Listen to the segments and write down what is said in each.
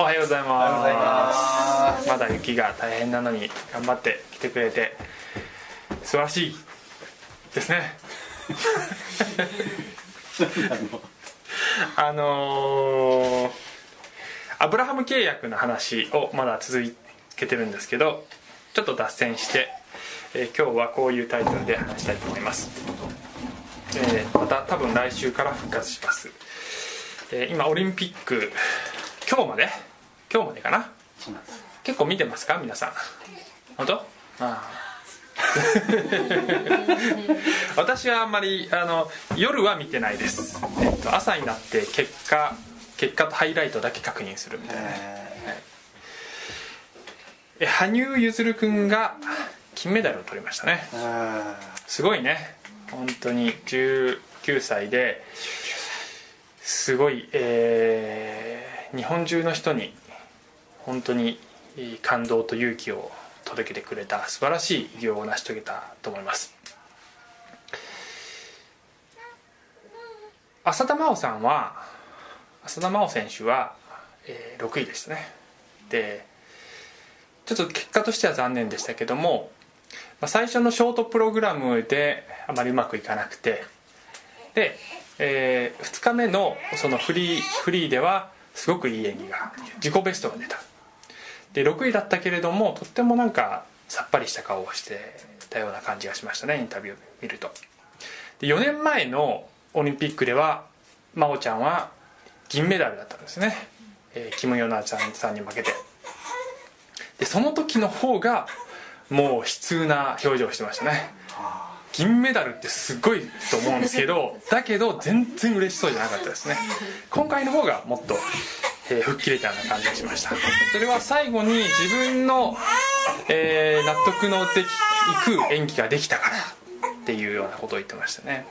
おはようございます。まだ雪が大変なのに頑張って来てくれて素晴らしいですね。あのーアブラハム契約の話をまだ続けてるんですけどちょっと脱線して、えー今日はこういうタイトルで話したいと思います、えーまた多分来週から復活します、えー今オリンピック今日まで今日までかな？結構見てますか？皆さん。本当？ああ。私はあんまりあの夜は見てないです、えっと、朝になって結果結果とハイライトだけ確認するみたいな。え羽生結弦君が金メダルを取りましたね。あすごいね。本当に19歳ですごい、えー日本中の人に本当に感動と勇気を届けてくれた素晴らしい偉業を成し遂げたと思います。浅田真央さんは浅田真央選手は、えー6位でしたね。でちょっと結果としては残念でしたけどもまあ最初のショートプログラムであまりうまくいかなくてで、え2日目のそのフリーフリーではすごくいい演技が自己ベストが出た。で6位だったけれどもとってもなんかさっぱりした顔をしてたような感じがしましたねインタビューを見ると。で4年前のオリンピックでは真央ちゃんは銀メダルだったんですね、えーキム・ヨナちゃんさんに負けて。でその時の方がもう悲痛な表情をしてましたね。銀メダルってすごいと思うんですけど だけど全然嬉しそうじゃなかったですね。今回の方がもっと、えー吹っ切れたような感じがしました。それは最後に自分の、えー納得のできいく演技ができたからっていうようなことを言ってましたね。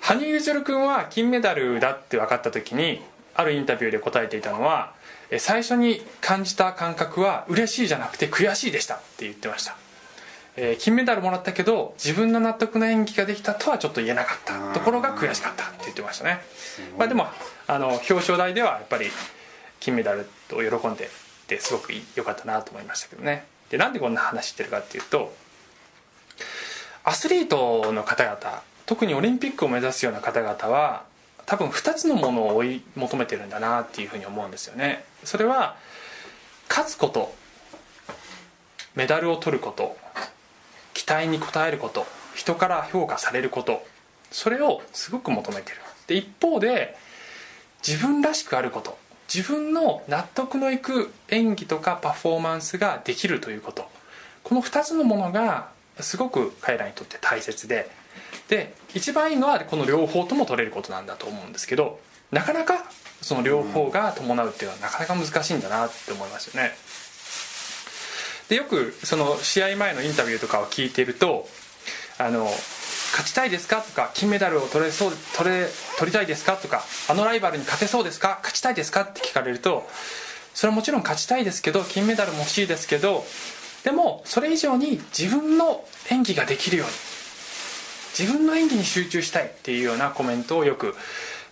羽生結弦君は金メダルだって分かった時にあるインタビューで答えていたのはえ最初に感じた感覚は嬉しいじゃなくて悔しいでしたって言ってましたえー金メダルもらったけど自分の納得の演技ができたとはちょっと言えなかった。ところが悔しかったって言ってましたね、まあ、でもあの表彰台ではやっぱり金メダルを喜んでてすごく良かったなと思いましたけどね。でなんでこんな話してるかっていうとアスリートの方々特にオリンピックを目指すような方々は多分2つのものを追い求めてるんだなっていうふうに思うんですよね。それは勝つことメダルを取ること期待に応えること人から評価されることそれをすごく求めてる。で一方で自分らしくあること自分の納得のいく演技とかパフォーマンスができるということこの2つのものがすごく彼らにとって大切でで一番いいのはこの両方とも取れることなんだと思うんですけどなかなかその両方が伴うっていうのはなかなか難しいんだなって思いますよね。でよくその試合前のインタビューとかを聞いているとあの勝ちたいですかとか金メダルを取れそう取れ取りたいですかとかあのライバルに勝てそうですか勝ちたいですかって聞かれるとそれはもちろん勝ちたいですけど金メダルも欲しいですけどでもそれ以上に自分の演技ができるように自分の演技に集中したいっていうようなコメントをよく、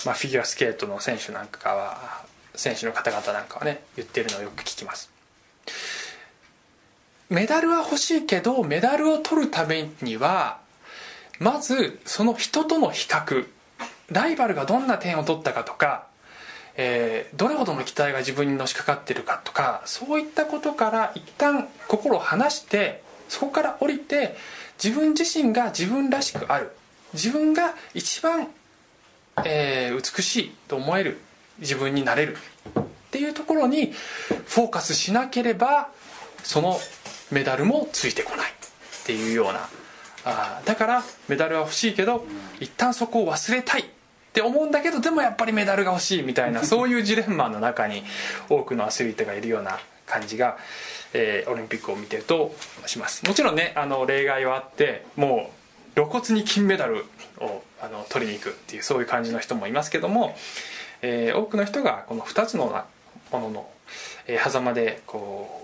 まあ、フィギュアスケートの選手なんかは選手の方々なんかはね言ってるのをよく聞きます。メダルは欲しいけどメダルを取るためにはまずその人との比較。ライバルがどんな点を取ったかとか、えーどれほどの期待が自分にのしかかってるかとかそういったことから一旦心を離してそこから降りて自分自身が自分らしくある。自分が一番、えー美しいと思える。自分になれる。っていうところにフォーカスしなければそのメダルもついてこないっていうような。あーだからメダルは欲しいけど一旦そこを忘れたいって思うんだけどでもやっぱりメダルが欲しいみたいな そういうジレンマの中に多くのアスリートがいるような感じが、えーオリンピックを見てるとします。もちろんねあの例外はあってもう露骨に金メダルをあの取りに行くっていうそういう感じの人もいますけども、えー多くの人がこの2つのなものの、えー狭間でこうね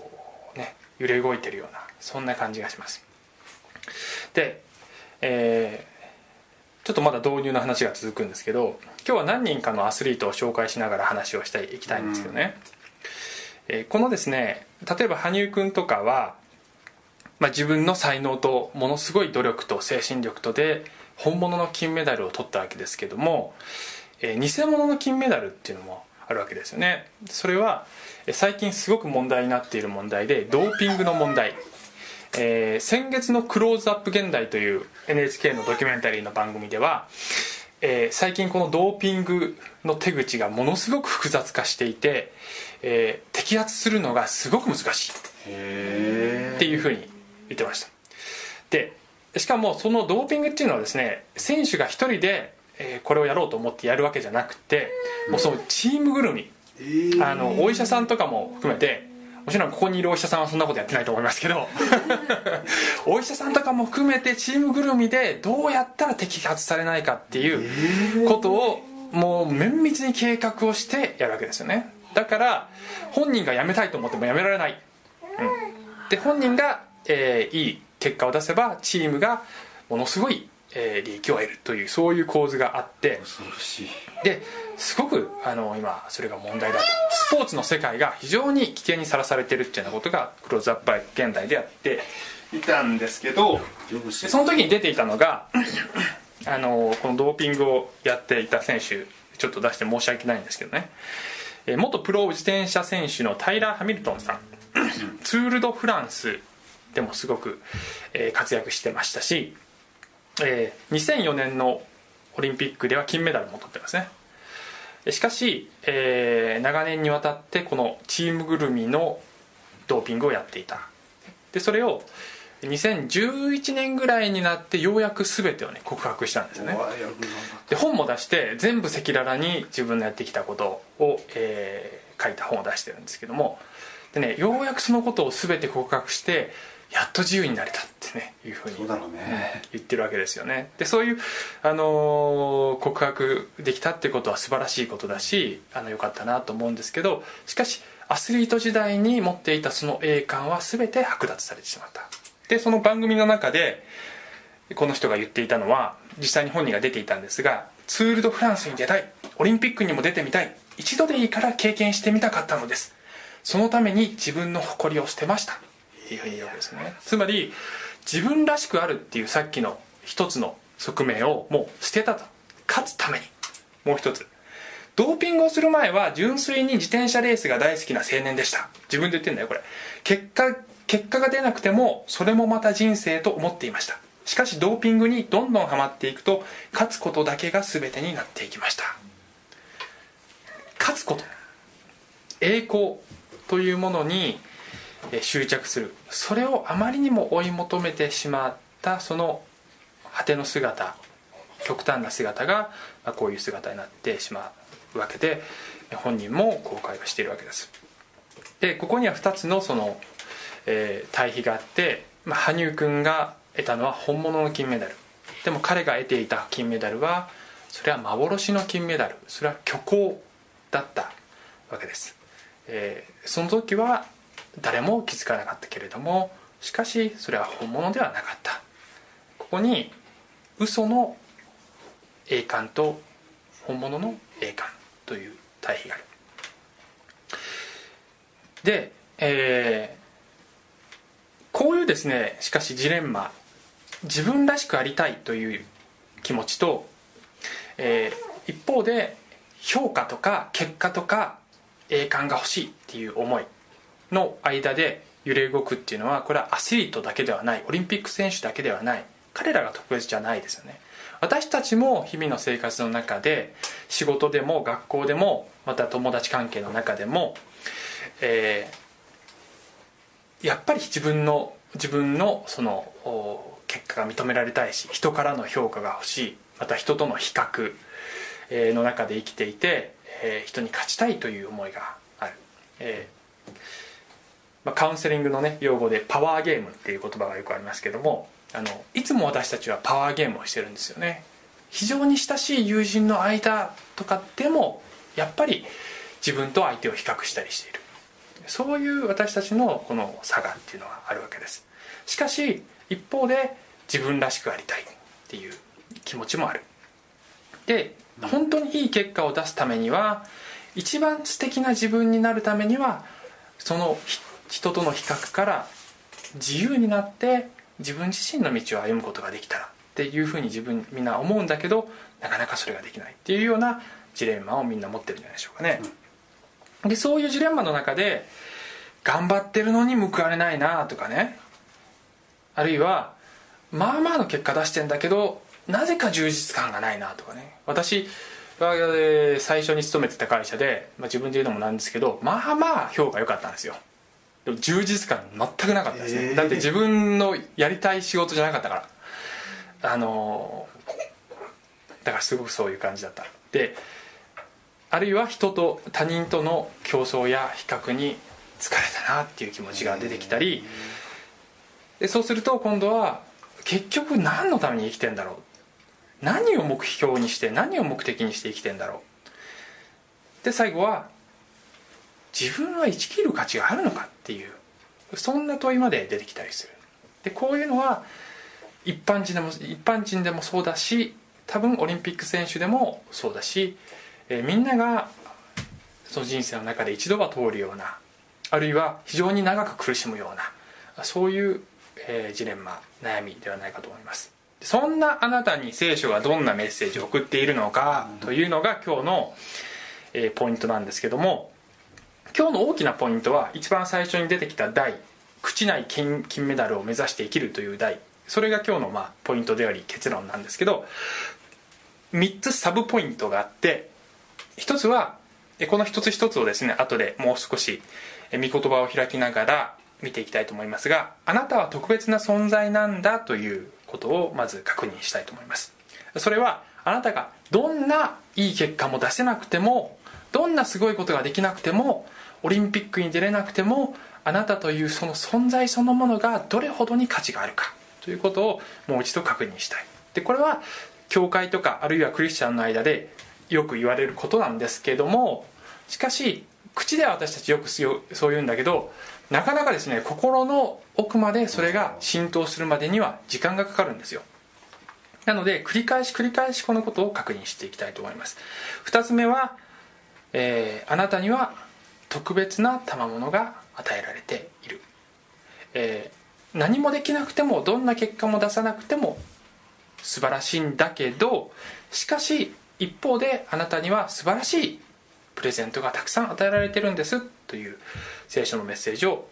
揺れ動いてるようなそんな感じがします。で、えーちょっとまだ導入の話が続くんですけど今日は何人かのアスリートを紹介しながら話をしていきたいんですけどね、えーこのですね例えば羽生君とかは、まあ、自分の才能とものすごい努力と精神力とで本物の金メダルを取ったわけですけども、えー偽物の金メダルっていうのもあるわけですよね。それは最近すごく問題になっている問題でドーピングの問題。えー先月の「クローズアップ現代」という NHK のドキュメンタリーの番組では、えー最近このドーピングの手口がものすごく複雑化していて、えー摘発するのがすごく難しい。へっていうふうに言ってました。でしかもそのドーピングっていうのはですね選手が一人で、えーこれをやろうと思ってやるわけじゃなくてもうそのチームぐるみえあのお医者さんとかも含めてもちろんここにいるお医者さんはそんなことやってないと思いますけど お医者さんとかも含めてチームぐるみでどうやったら摘発されないかっていうことをもう綿密に計画をしてやるわけですよね。だから本人が辞めたいと思っても辞められない、うん、で本人が、えーいい結果を出せばチームがものすごい、えー利益を得るというそういう構図があって。恐ろしい。ですごくあの今それが問題だと。スポーツの世界が非常に危険にさらされてるっていうようなことがクローズアップバイ現代でやっていたんですけどその時に出ていたのがあのこのドーピングをやっていた選手ちょっと出して申し訳ないんですけどね。えー元プロ自転車選手のタイラー・ハミルトンさん。ツール・ド・フランスでもすごく、えー活躍してましたし、えー2004年のオリンピックでは金メダルも取ってますねしかし、えー長年にわたってこのチームぐるみのドーピングをやっていた。でそれを2011年ぐらいになってようやく全てをね告白したんですよね。で本も出して全部赤裸々に自分のやってきたことを、えー書いた本を出してるんですけども。でねようやくそのことを全て告白してやっと自由になれたってねいうふうにそうだろうね。言ってるわけですよね。でそういう、あのー告白できたってことは素晴らしいことだしあのよかったなと思うんですけどしかしアスリート時代に持っていたその栄冠は全て剥奪されてしまった。でその番組の中でこの人が言っていたのは実際に本人が出ていたんですがツール・ド・フランスに出たい。オリンピックにも出てみたい。一度でいいから経験してみたかったのです。そのために自分の誇りを捨てましたっていうふうに言うわけですねつまり自分らしくあるっていうさっきの一つの側面をもう捨てたと。勝つために。もう一つ。ドーピングをする前は純粋に自転車レースが大好きな青年でした。自分で言ってんだよこれ。結果結果が出なくてもそれもまた人生と思っていました。しかしドーピングにどんどんハマっていくと勝つことだけが全てになっていきました。勝つこと。栄光というものに執着する。それをあまりにも追い求めてしまったその果ての姿極端な姿が、こういう姿になってしまうわけで本人も後悔をしているわけです。でここには2つのその、えー対比があって、まあ、羽生君が得たのは本物の金メダル。でも彼が得ていた金メダルはそれは幻の金メダル。それは虚構だったわけです、えーその時は誰も気づかなかったけれどもしかしそれは本物ではなかった。ここに嘘の栄冠と本物の栄冠という対比がある。で、えーこういうですねしかしジレンマ自分らしくありたいという気持ちと、えー一方で評価とか結果とか栄冠が欲しいっていう思い。の間で揺れ動くっていうのはこれはアスリートだけではないオリンピック選手だけではない彼らが特別じゃないですよね。私たちも日々の生活の中で仕事でも学校でもまた友達関係の中でも、えーやっぱり自分の自分のその結果が認められたいし人からの評価が欲しいまた人との比較えの中で生きていて、え人に勝ちたいという思いがある、えーまあ、カウンセリングのね用語でパワーゲームっていう言葉がよくありますけどもあのいつも私たちはパワーゲームをしてるんですよね。非常に親しい友人の間とかでもやっぱり自分と相手を比較したりしている。そういう私たちのこの差がっていうのがあるわけです。しかし一方で自分らしくありたいっていう気持ちもある。で本当にいい結果を出すためには一番素敵な自分になるためにはその人との比較から自由になって自分自身の道を歩むことができたらっていうふうに自分みんな思うんだけどなかなかそれができないっていうようなジレンマをみんな持ってるんじゃないでしょうかね、でそういうジレンマの中で頑張ってるのに報われないなとかね。あるいはまあまあの結果出してんだけどなぜか充実感がないなとかね。私はえー最初に勤めてた会社で、まあ、自分で言うのもなんですけどまあまあ評価良かったんですよでも充実感全くなかったですね、へー。だって自分のやりたい仕事じゃなかったから。あのーだからすごくそういう感じだった。であるいは人と他人との競争や比較に疲れたなっていう気持ちが出てきたりでそうすると今度は結局何のために生きてんだろう。何を目標にして何を目的にして生きてんだろう。で最後は自分は生きる価値があるのかっていうそんな問いまで出てきたりする。でこういうのは一般人でも一般人でもそうだし多分オリンピック選手でもそうだし、えーみんながその人生の中で一度は通るようなあるいは非常に長く苦しむようなそういう、えージレンマ悩みではないかと思います。そんなあなたに聖書がどんなメッセージを送っているのかというのが今日の、えーポイントなんですけども今日の大きなポイントは一番最初に出てきた題「朽ちない金金メダルを目指して生きる」という題それが今日のまあポイントであり結論なんですけど3つサブポイントがあって1つはこの一つ一つをですね後でもう少しえ御言葉を開きながら見ていきたいと思いますがあなたは特別な存在なんだということをまず確認したいと思います。それはあなたがどんないい結果も出せなくてもどんなすごいことができなくてもオリンピックに出れなくてもあなたというその存在そのものがどれほどに価値があるかということをもう一度確認したい。でこれは教会とかあるいはクリスチャンの間でよく言われることなんですけどもしかし口では私たちよくそう言うんだけどなかなかですね心の奥までそれが浸透するまでには時間がかかるんですよ。なので繰り返し繰り返しこのことを確認していきたいと思います。2つ目は、えーあなたには特別な賜物が与えられている、えー何もできなくてもどんな結果も出さなくても素晴らしいんだけどしかし一方であなたには素晴らしいプレゼントがたくさん与えられてるんですという聖書のメッセージを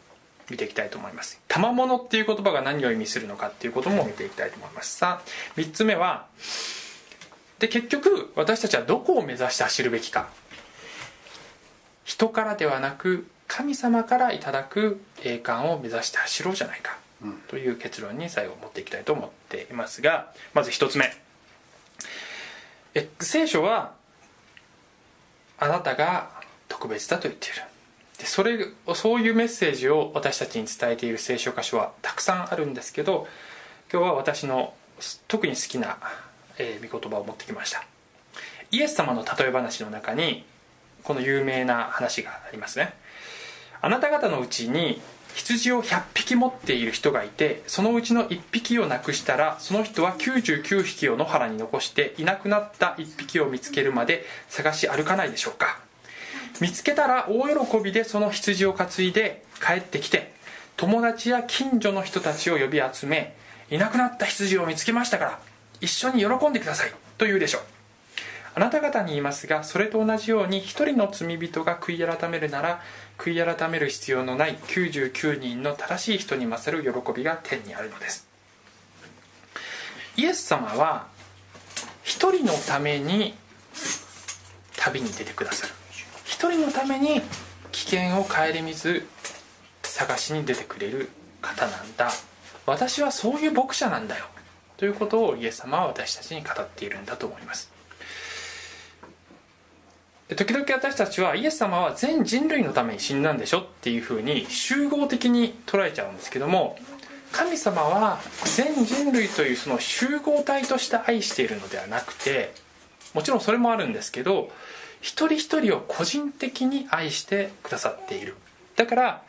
見ていきたいと思います。賜物っていう言葉が何を意味するのかっていうことも見ていきたいと思います。さあ3つ目はで結局私たちはどこを目指して走るべきか。人からではなく神様からいただく栄冠を目指して走ろうじゃないかうん。という結論に最後持っていきたいと思っていますがまず1つ目。え聖書はあなたが特別だと言っている。でそれそういうメッセージを私たちに伝えている聖書箇所はたくさんあるんですけど今日は私の特に好きな、えー御言葉を持ってきました。イエス様の例え話の中にこの有名な話がありますね。あなた方のうちに羊を100匹持っている人がいてそのうちの1匹をなくしたらその人は99匹を野原に残していなくなった1匹を見つけるまで探し歩かないでしょうか。見つけたら大喜びでその羊を担いで帰ってきて友達や近所の人たちを呼び集めいなくなった羊を見つけましたから一緒に喜んでください。と言うでしょう。あなた方に言いますがそれと同じように一人の罪人が悔い改めるなら悔い改める必要のない99人の正しい人に勝る喜びが天にあるのです。イエス様は一人のために旅に出てくださる。一人のために危険を顧みず探しに出てくれる方なんだ。私はそういう牧者なんだよ。ということをイエス様は私たちに語っているんだと思います。で時々私たちはイエス様は全人類のために死んだんでしょっていうふうに集合的に捉えちゃうんですけども神様は全人類というその集合体として愛しているのではなくてもちろんそれもあるんですけど一人一人を個人的に愛してくださっている。だから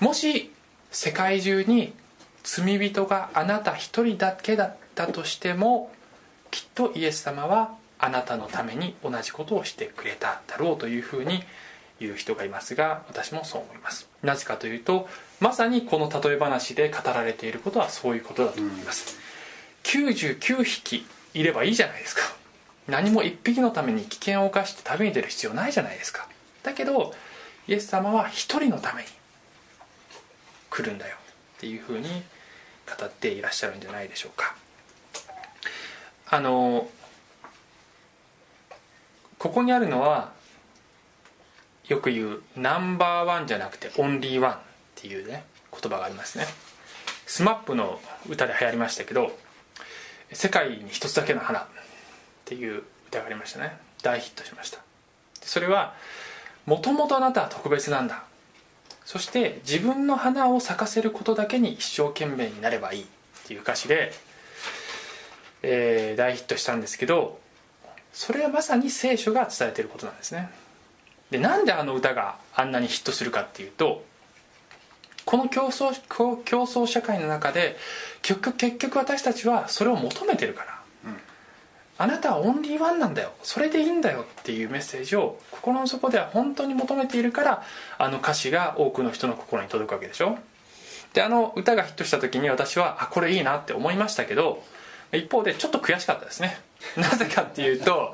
もし世界中に罪人があなた一人だけだったとしてもきっとイエス様はあなたのために同じことをしてくれただろうというふうにいう人がいますが私もそう思います。なぜかというとまさにこの例え話で語られていることはそういうことだと思います、99匹いればいいじゃないですか。何も1匹のために危険を冒して旅に出る必要ないじゃないですか。だけどイエス様は1人のために来るんだよっていうふうに語っていらっしゃるんじゃないでしょうか。あのここにあるのはよく言うナンバーワンじゃなくてオンリーワンっていうね言葉がありますね。SMAP の歌で流行りましたけど「世界に一つだけの花」っていう歌がありましたね。大ヒットしました。それはもともとあなたは特別なんだ。そして自分の花を咲かせることだけに一生懸命になればいいっていう歌詞で、えー大ヒットしたんですけどそれはまさに聖書が伝えていることなんですね。でなんであの歌があんなにヒットするかっていうとこの競争こう競争社会の中で結局結局私たちはそれを求めてるから、あなたはオンリーワンなんだよ。それでいいんだよっていうメッセージを心の底では本当に求めているからあの歌詞が多くの人の心に届くわけでしょ。であの歌がヒットした時に私はあこれいいなって思いましたけど一方でちょっと悔しかったですね。なぜかっていうと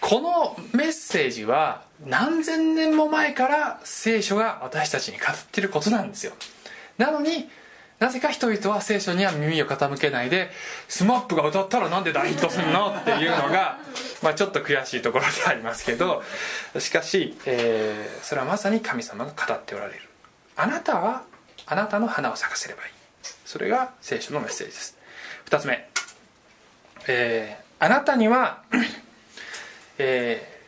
このメッセージは何千年も前から聖書が私たちに語ってることなんですよ。なのになぜか人々は聖書には耳を傾けないで SMAP が歌ったらなんで大ヒットするのっていうのが、まあ、ちょっと悔しいところでありますけどしかし、えーそれはまさに神様が語っておられる。あなたはあなたの花を咲かせればいい。それが聖書のメッセージです。2つ目、えーあなたには えー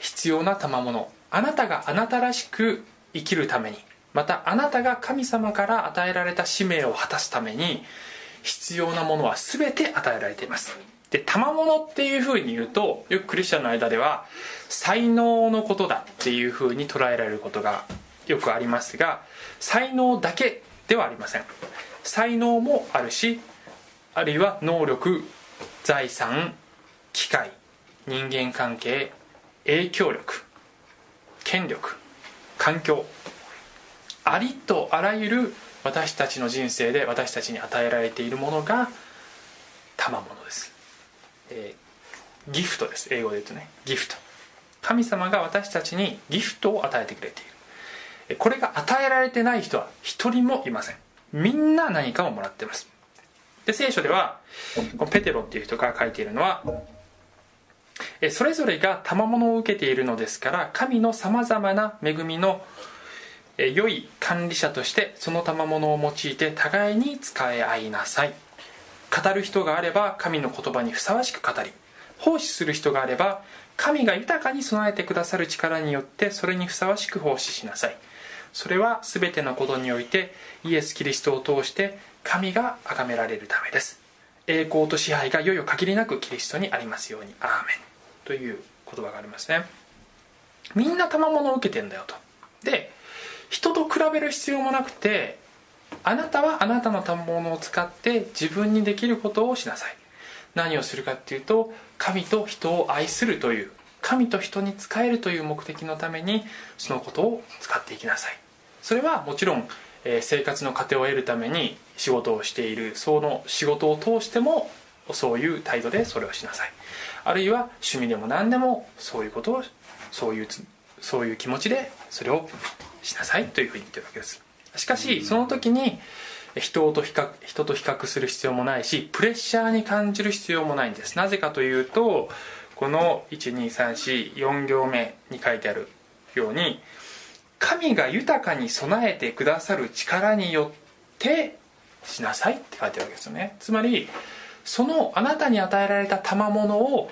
必要な賜物。あなたがあなたらしく生きるために。またあなたが神様から与えられた使命を果たすために必要なものは全て与えられています。で賜物っていうふうに言うとよくクリスチャンの間では才能のことだっていうふうに捉えられることがよくありますが才能だけではありません。才能もあるしあるいは能力財産機械人間関係影響力権力環境ありとあらゆる私たちの人生で私たちに与えられているものが賜物です、えーギフトです。英語で言うとね。ギフト。神様が私たちにギフトを与えてくれている。これが与えられてない人は一人もいません。みんな何かをもらっています。で聖書ではこのペテロっていう人が書いているのはそれぞれが賜物を受けているのですから神のさまざまな恵みのえ良い管理者としてその賜物を用いて互いに使い合いなさい。語る人があれば神の言葉にふさわしく語り奉仕する人があれば神が豊かに備えてくださる力によってそれにふさわしく奉仕しなさい。それは全てのことにおいてイエス・キリストを通して神が崇められるためです。栄光と支配がいよいよ限りなくキリストにありますように。アーメン。という言葉がありますね。みんな賜物を受けてんだよと。で人と比べる必要もなくてあなたはあなたの賜物を使って自分にできることをしなさい。何をするかっていうと神と人を愛するという神と人に仕えるという目的のためにそのことを使っていきなさい。それはもちろん、えー生活の糧を得るために仕事をしているその仕事を通してもそういう態度でそれをしなさい。あるいは趣味でも何でもそういうことをそういうつそういう気持ちでそれをしなさいというふうに言ってるわけです。しかしその時に人と比較人と比較する必要もないしプレッシャーに感じる必要もないんです。なぜかというとこの12344行目に書いてあるように神が豊かに備えてくださる力によってしなさいって書いてるわけですよね。つまりそのあなたに与えられた賜物を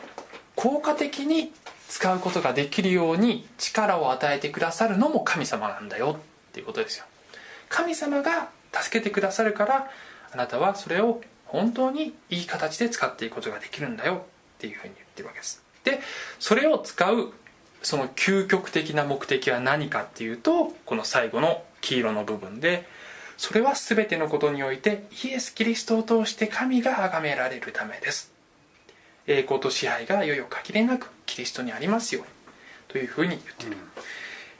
効果的に使うことができるように力を与えてくださるのも神様なんだよっていうことですよ。神様が助けてくださるからあなたはそれを本当にいい形で使っていくことができるんだよっていうふうに言ってるわけです。でそれを使うその究極的な目的は何かっていうとこの最後の黄色の部分でそれは全てのことにおいてイエス・キリストを通して神が崇められるためです。栄光と支配がいよいよ限りなくキリストにありますようにというふうに言っている、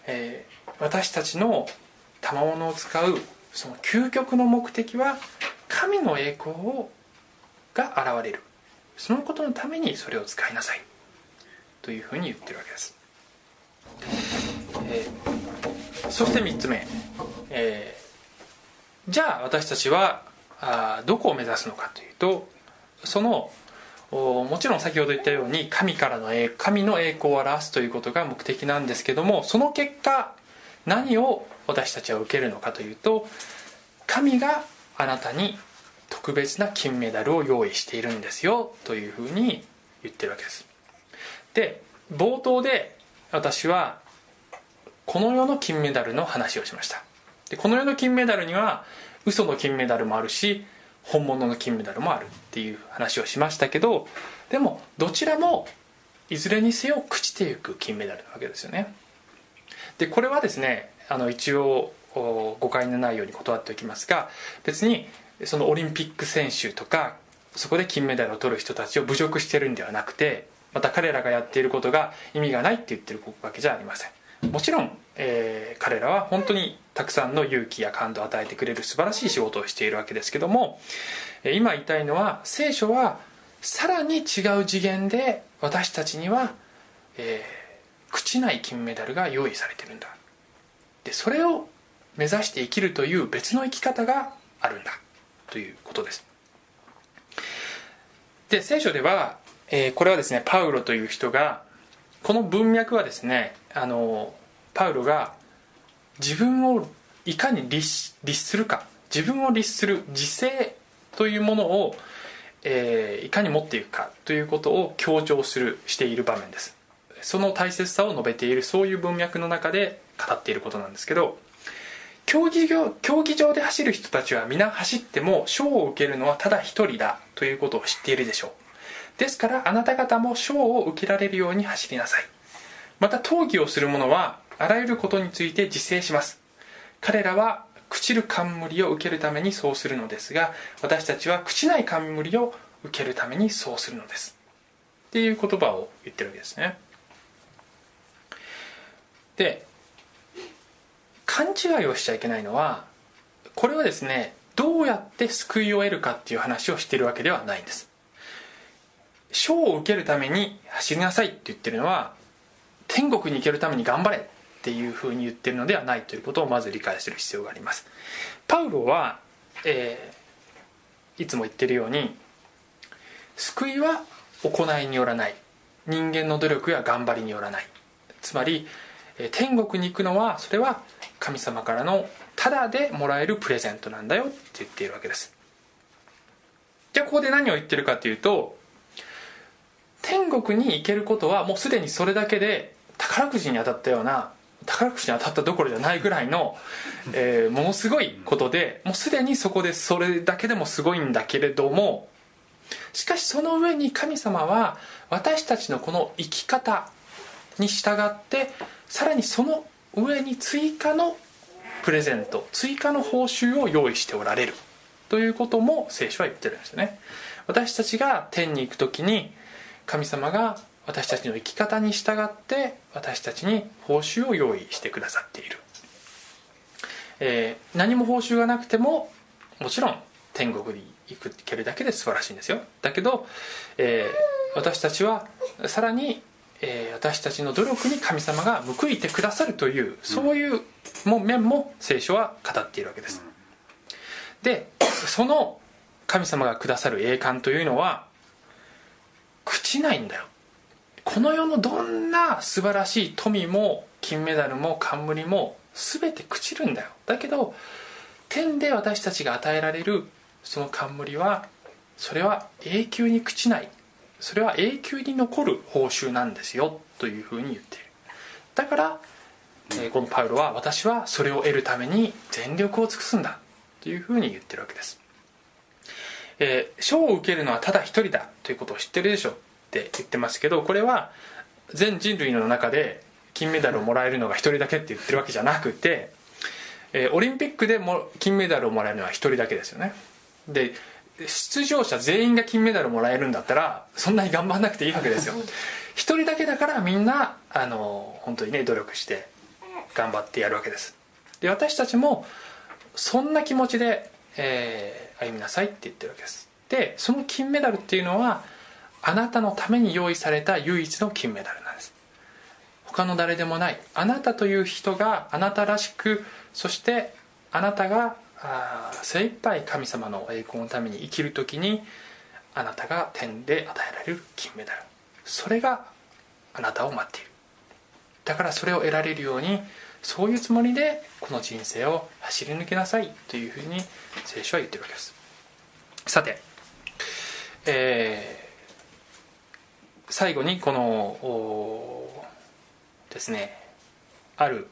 えー私たちの賜物を使うその究極の目的は神の栄光をが現れる。そのことのためにそれを使いなさい。というふうに言ってるわけです、えーそして3つ目、えーじゃあ私たちはあどこを目指すのかというとそのもちろん先ほど言ったように神からの栄神の栄光を表すということが目的なんですけどもその結果何を私たちは受けるのかというと神があなたに特別な金メダルを用意しているんですよというふうに言ってるわけです。で冒頭で私はこの世の金メダルの話をしました。でこの世の金メダルには嘘の金メダルもあるし本物の金メダルもあるっていう話をしましたけどでもどちらもいずれにせよ朽ちていく金メダルなわけですよね。でこれはですねあの一応誤解のないように断っておきますが別にそのオリンピック選手とかそこで金メダルを取る人たちを侮辱してるんではなくてまた彼らがやっていることが意味がないって言ってるわけじゃありません。もちろん、えー彼らは本当にたくさんの勇気や感動を与えてくれる素晴らしい仕事をしているわけですけどもえ今言いたいのは聖書はさらに違う次元で私たちには、えー朽ちない金メダルが用意されてるんだ。でそれを目指して生きるという別の生き方があるんだということです。で聖書では、えーこれはですねパウロという人がこの文脈はですねあのパウロが自分をいかに律律するか自分を律する自制というものを、えーいかに持っていくかということを強調するしている場面です。その大切さを述べているそういう文脈の中で語っていることなんですけど競技場競技場で走る人たちは皆走っても賞を受けるのはただ一人だということを知っているでしょう。ですからあなた方も賞を受けられるように走りなさい。また闘技をする者はあらゆることについて自制します。彼らは朽ちる冠を受けるためにそうするのですが私たちは朽ちない冠を受けるためにそうするのです。っていう言葉を言ってるわけですね。で勘違いをしちゃいけないのはこれはですねどうやって救いを得るかっていう話をしてるわけではないんです。賞を受けるために走りなさいって言ってるのは天国に行けるために頑張れっていうふうに言ってるのではないということをまず理解する必要があります。パウロは、えーいつも言ってるように救いは行いによらない。人間の努力や頑張りによらない。つまり天国に行くのはそれは神様からのタダでもらえるプレゼントなんだよって言っているわけです。じゃあここで何を言ってるかというと天国に行けることはもうすでにそれだけで宝くじに当たったような宝くじに当たったどころじゃないぐらいの、えーものすごいことでもうすでにそこでそれだけでもすごいんだけれどもしかしその上に神様は私たちのこの生き方に従ってさらにその上に追加のプレゼント追加の報酬を用意しておられる。ということも聖書は言ってるんですよね。私たちが天に行く時に神様が私たちの生き方に従って私たちに報酬を用意してくださっている、えー何も報酬がなくてももちろん天国に行くけるだけで素晴らしいんですよ。だけど、えー私たちはさらに、えー私たちの努力に神様が報いてくださるというそういうも面も聖書は語っているわけです。でその神様がくださる栄冠というのは朽ちないんだよ。この世のどんな素晴らしい富も金メダルも冠も全て朽ちるんだよ。だけど天で私たちが与えられるその冠はそれは永久に朽ちない。それは永久に残る報酬なんですよ。というふうに言っている。だから、えーこのパウロは私はそれを得るために全力を尽くすんだ。というふうに言ってるわけです。えー賞を受けるのはただ一人だということを知ってるでしょって言ってますけどこれは全人類の中で金メダルをもらえるのが一人だけって言ってるわけじゃなくて、えーオリンピックでも金メダルをもらえるのは一人だけですよね。で出場者全員が金メダルをもらえるんだったらそんなに頑張んなくていいわけですよ。一人だけだからみんなあの本当にね努力して頑張ってやるわけです。で私たちもそんな気持ちで、えー歩みなさいって言ってるわけです。でその金メダルっていうのはあなたのために用意された唯一の金メダルなんです。他の誰でもない。あなたという人があなたらしくそしてあなたがあ精一杯神様の栄光のために生きる時にあなたが天で与えられる金メダル。それがあなたを待っている。だからそれを得られるようにそういうつもりでこの人生を走り抜けなさいというふうに聖書は言ってるわけです。さてえー最後にこのですねある、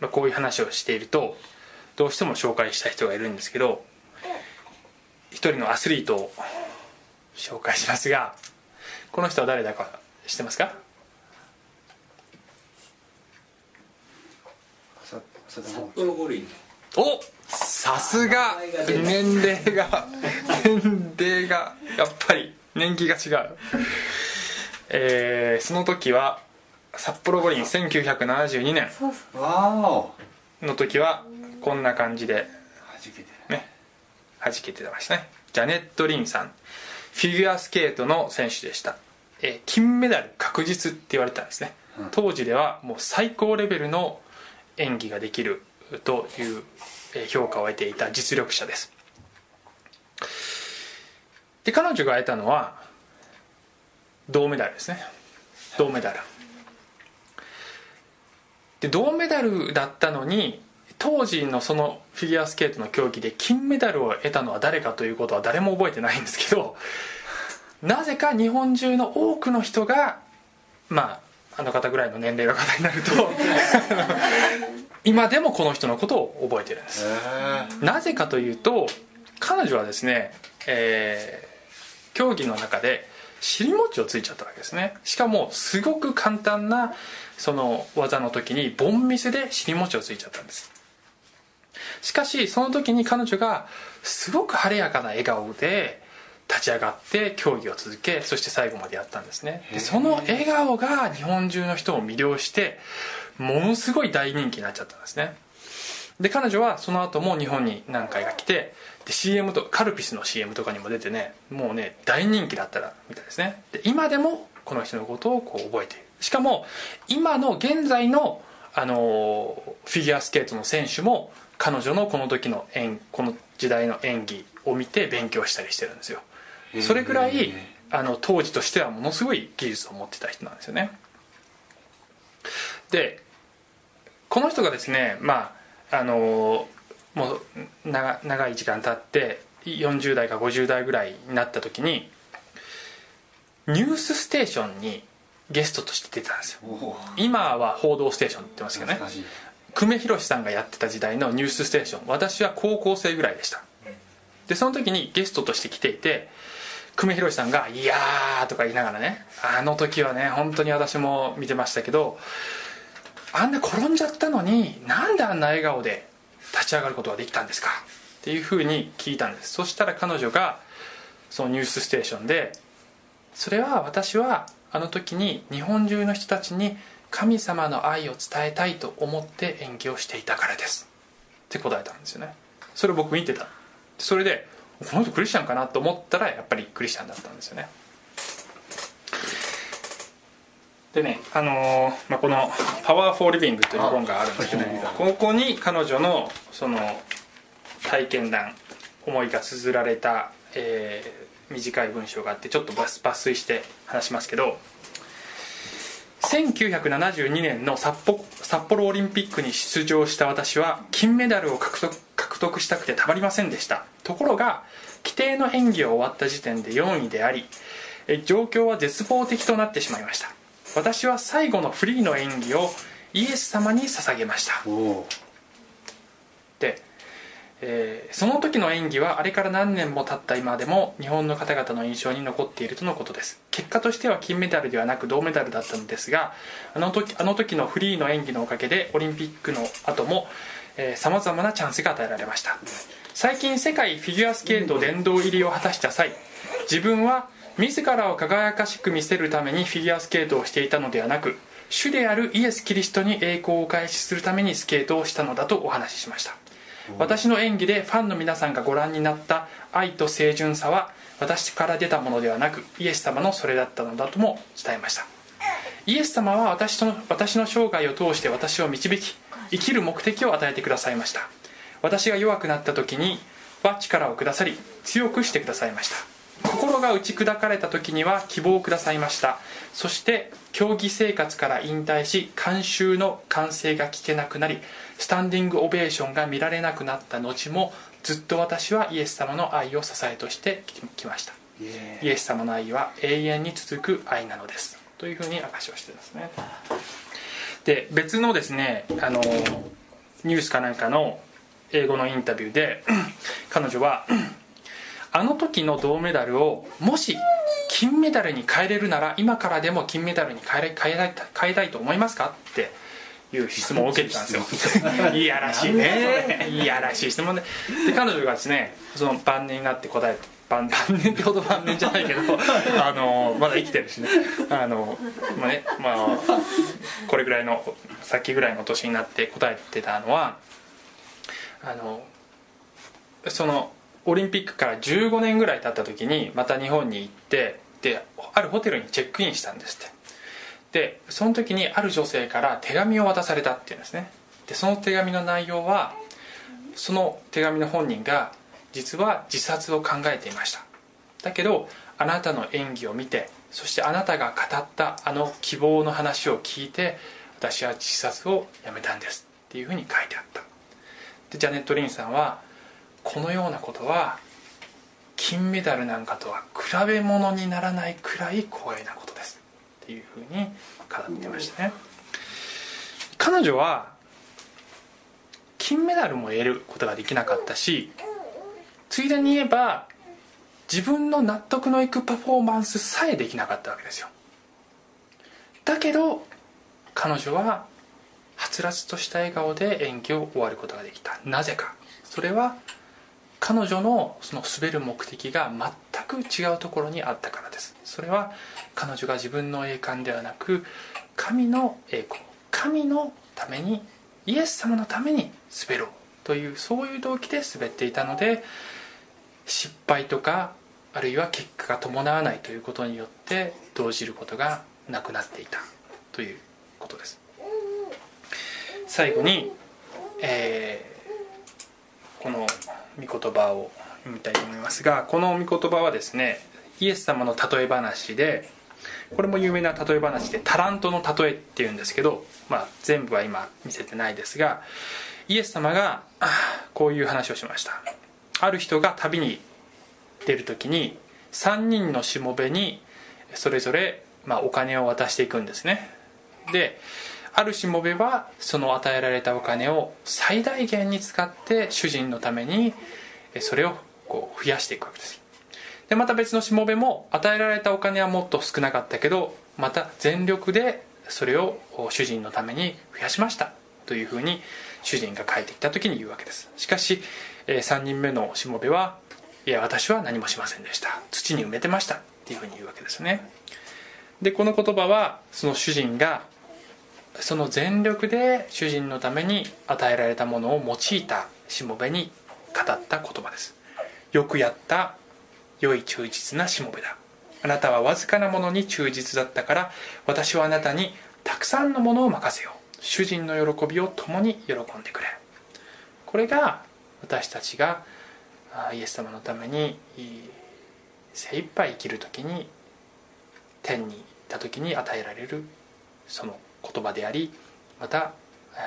まあ、こういう話をしているとどうしても紹介したい人がいるんですけど一人のアスリートを紹介しますがこの人は誰だか知ってますか朝朝田真央プロ五輪おさすが。年齢が。年齢が。やっぱり年季が違う。えーその時は札幌五輪1972年。わーお。の時はこんな感じで。はじけてるね。弾けてましたね。ジャネット・リンさん。フィギュアスケートの選手でした、えー金メダル確実って言われてたんですね、うん。当時ではもう最高レベルの演技ができるという評価を得ていた実力者です。で彼女が得たのは銅メダルですね。銅メダル。で銅メダルだったのに当時のそのフィギュアスケートの競技で金メダルを得たのは誰かということは誰も覚えてないんですけどなぜか日本中の多くの人がまああの方ぐらいの年齢の方になると今でもこの人のことを覚えてるんです。へなぜかというと彼女はですね、えー競技の中で尻餅をついちゃったわけですね。しかもすごく簡単なその技の時にボンミスで尻餅をついちゃったんです。しかしその時に彼女がすごく晴れやかな笑顔で立ち上がって競技を続けそして最後までやったんですね。でその笑顔が日本中の人を魅了してものすごい大人気になっちゃったんですね。で彼女はその後も日本に何回か来てで CM とカルピスの CM とかにも出てねもうね大人気だったらみたいですね。で今でもこの人のことをこう覚えている。しかも今の現在の、あのーフィギュアスケートの選手も彼女のこの時の演この時代の演技を見て勉強したりしてるんですよそれぐらいあの当時としてはものすごい技術を持ってた人なんですよね。でこの人がですねまああのもう長長い時間経って40代か50代ぐらいになった時に「ニュースステーション」にゲストとして出てたんですよ。今は「報道ステーション」って言ってますけどね。久米宏さんがやってた時代の「ニュースステーション」私は高校生ぐらいでした。でその時にゲストとして来ていて久米宏さんが「いやー」とか言いながらねあの時はね本当に私も見てましたけどあんな転んじゃったのになんであんな笑顔で立ち上がることができたんですか？っていうふうに聞いたんです。そしたら彼女がその「ニュースステーション」でそれは私はあの時に日本中の人たちに神様の愛を伝えたいと思って演技をしていたからです。って答えたんですよね。それ僕見てた。それでこの人クリスチャンかなと思ったらやっぱりクリスチャンだったんですよね。でね、あのーまあ、この「パワー・フォー・リビング」という本があるんですけどあここに彼女のその体験談思いが綴られた、えー短い文章があってちょっと抜抜粋して話しますけど1972年の札幌札幌オリンピックに出場した私は金メダルを獲得獲得したくてたまりませんでした。ところが規定の演技が終わった時点で4位でありえ状況は絶望的となってしまいました。私は最後のフリーの演技をイエス様に捧げました。で、えーその時の演技はあれから何年も経った今でも日本の方々の印象に残っているとのことです。結果としては金メダルではなく銅メダルだったのですがあの時あの時のフリーの演技のおかげでオリンピックの後もさまざまなチャンスが与えられました。最近世界フィギュアスケート殿堂入りを果たした際自分は自らを輝かしく見せるためにフィギュアスケートをしていたのではなく主であるイエス・キリストに栄光をお返しするためにスケートをしたのだとお話ししました。私の演技でファンの皆さんがご覧になった愛と清純さは私から出たものではなくイエス様のそれだったのだとも伝えましたイエス様は私と私の生涯を通して私を導き生きる目的を与えてくださいました。私が弱くなった時には力をくださり強くしてくださいました。心が打ち砕かれた時には希望をくださいました。そして競技生活から引退し観衆の歓声が聞けなくなりスタンディングオベーションが見られなくなった後もずっと私はイエス様の愛を支えとしてきました。イエス様の愛は永遠に続く愛なのですというふうに証しをしてますね。で別のですねあのニュースかなんかの英語のインタビューで 彼女は あの時の銅メダルをもし金メダルに変えれるなら今からでも金メダルに変え変え変えたいと思いますか？っていう質問を受けてたんですよ。いやらしいね。いやらしい質問で。で彼女がですねその晩年になって答え晩 晩年ってほど晩年じゃないけど あのまだ生きてるしね。あの、まあねまあ、これぐらいのさっきぐらいの年になって答えてたのはあのそのオリンピックから15年ぐらい経った時にまた日本に行ってであるホテルにチェックインしたんですってでその時にある女性から手紙を渡されたっていうんですね。でその手紙の内容はその手紙の本人が実は自殺を考えていました。だけどあなたの演技を見てそしてあなたが語ったあの希望の話を聞いて私は自殺をやめたんです。っていうふうに書いてあった。でジャネット・リンさんはこのようなことは金メダルなんかとは比べ物にならないくらい光栄なことです。っていうふうに語ってましたね。彼女は金メダルも得ることができなかったしついでに言えば自分の納得のいくパフォーマンスさえできなかったわけですよ。だけど彼女ははつらつとした笑顔で演技を終わることができた。なぜか。それは彼女のその滑る目的が全く違うところにあったからです。それは彼女が自分の栄冠ではなく神の栄光。神のためにイエス様のために滑ろうというそういう動機で滑っていたので失敗とかあるいは結果が伴わないということによって動じることがなくなっていたということです。最後に、えー、この御言葉を読みたいと思いますがこの御言葉はですねイエス様の例え話でこれも有名な例え話でタラントの例えっていうんですけど、まあ、全部は今見せてないですがイエス様がこういう話をしました。ある人が旅に出る時に3人のしもべにそれぞれ、ま、お金を渡していくんですね。であるしもべはその与えられたお金を最大限に使って主人のためにそれをこう増やしていくわけです。でまた別のしもべも与えられたお金はもっと少なかったけどまた全力でそれを主人のために増やしました。というふうに主人が帰ってきた時に言うわけです。しかし3人目のしもべはいや私は何もしませんでした。土に埋めてました。っていうふうに言うわけですね。でこの言葉はその主人がその全力で主人のために与えられたものを用いたしもべに語った言葉です。よくやった良い忠実なしもべだ。あなたはわずかなものに忠実だったから私はあなたにたくさんのものを任せよう。主人の喜びを共に喜んでくれ。これが私たちがイエス様のために精一杯生きる時に天に行った時に与えられるその言葉でありまた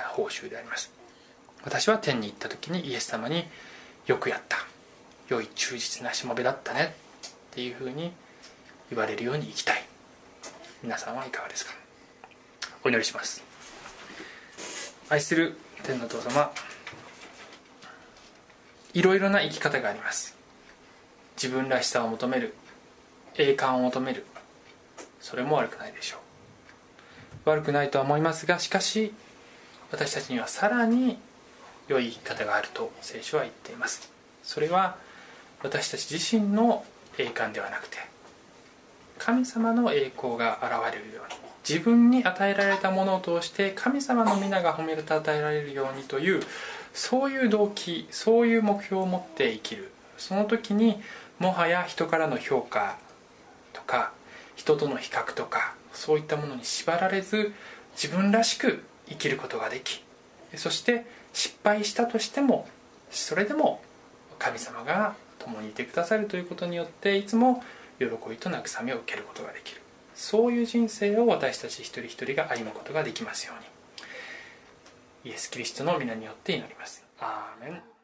報酬であります。私は天に行った時にイエス様によくやった。良い忠実なしもべだったね。っていうふうに言われるように生きたい。皆さんはいかがですか？お祈りします。愛する天の父様いろいろな生き方があります。自分らしさを求める栄冠を求める。それも悪くないでしょう。悪くないとは思いますがしかし私たちにはさらに良い生き方があると聖書は言っています。それは私たち自身の栄冠ではなくて神様の栄光が現れるように自分に与えられたものを通して神様の皆が褒めると与えられるようにというそういう動機そういう目標を持って生きる。その時にもはや人からの評価とか人との比較とかそういったものに縛られず自分らしく生きることができそして失敗したとしてもそれでも神様が共にいてくださるということによっていつも喜びと慰めを受けることができる。そういう人生を私たち一人一人が歩むことができますように。イエス・キリストの皆によって祈ります。アーメン。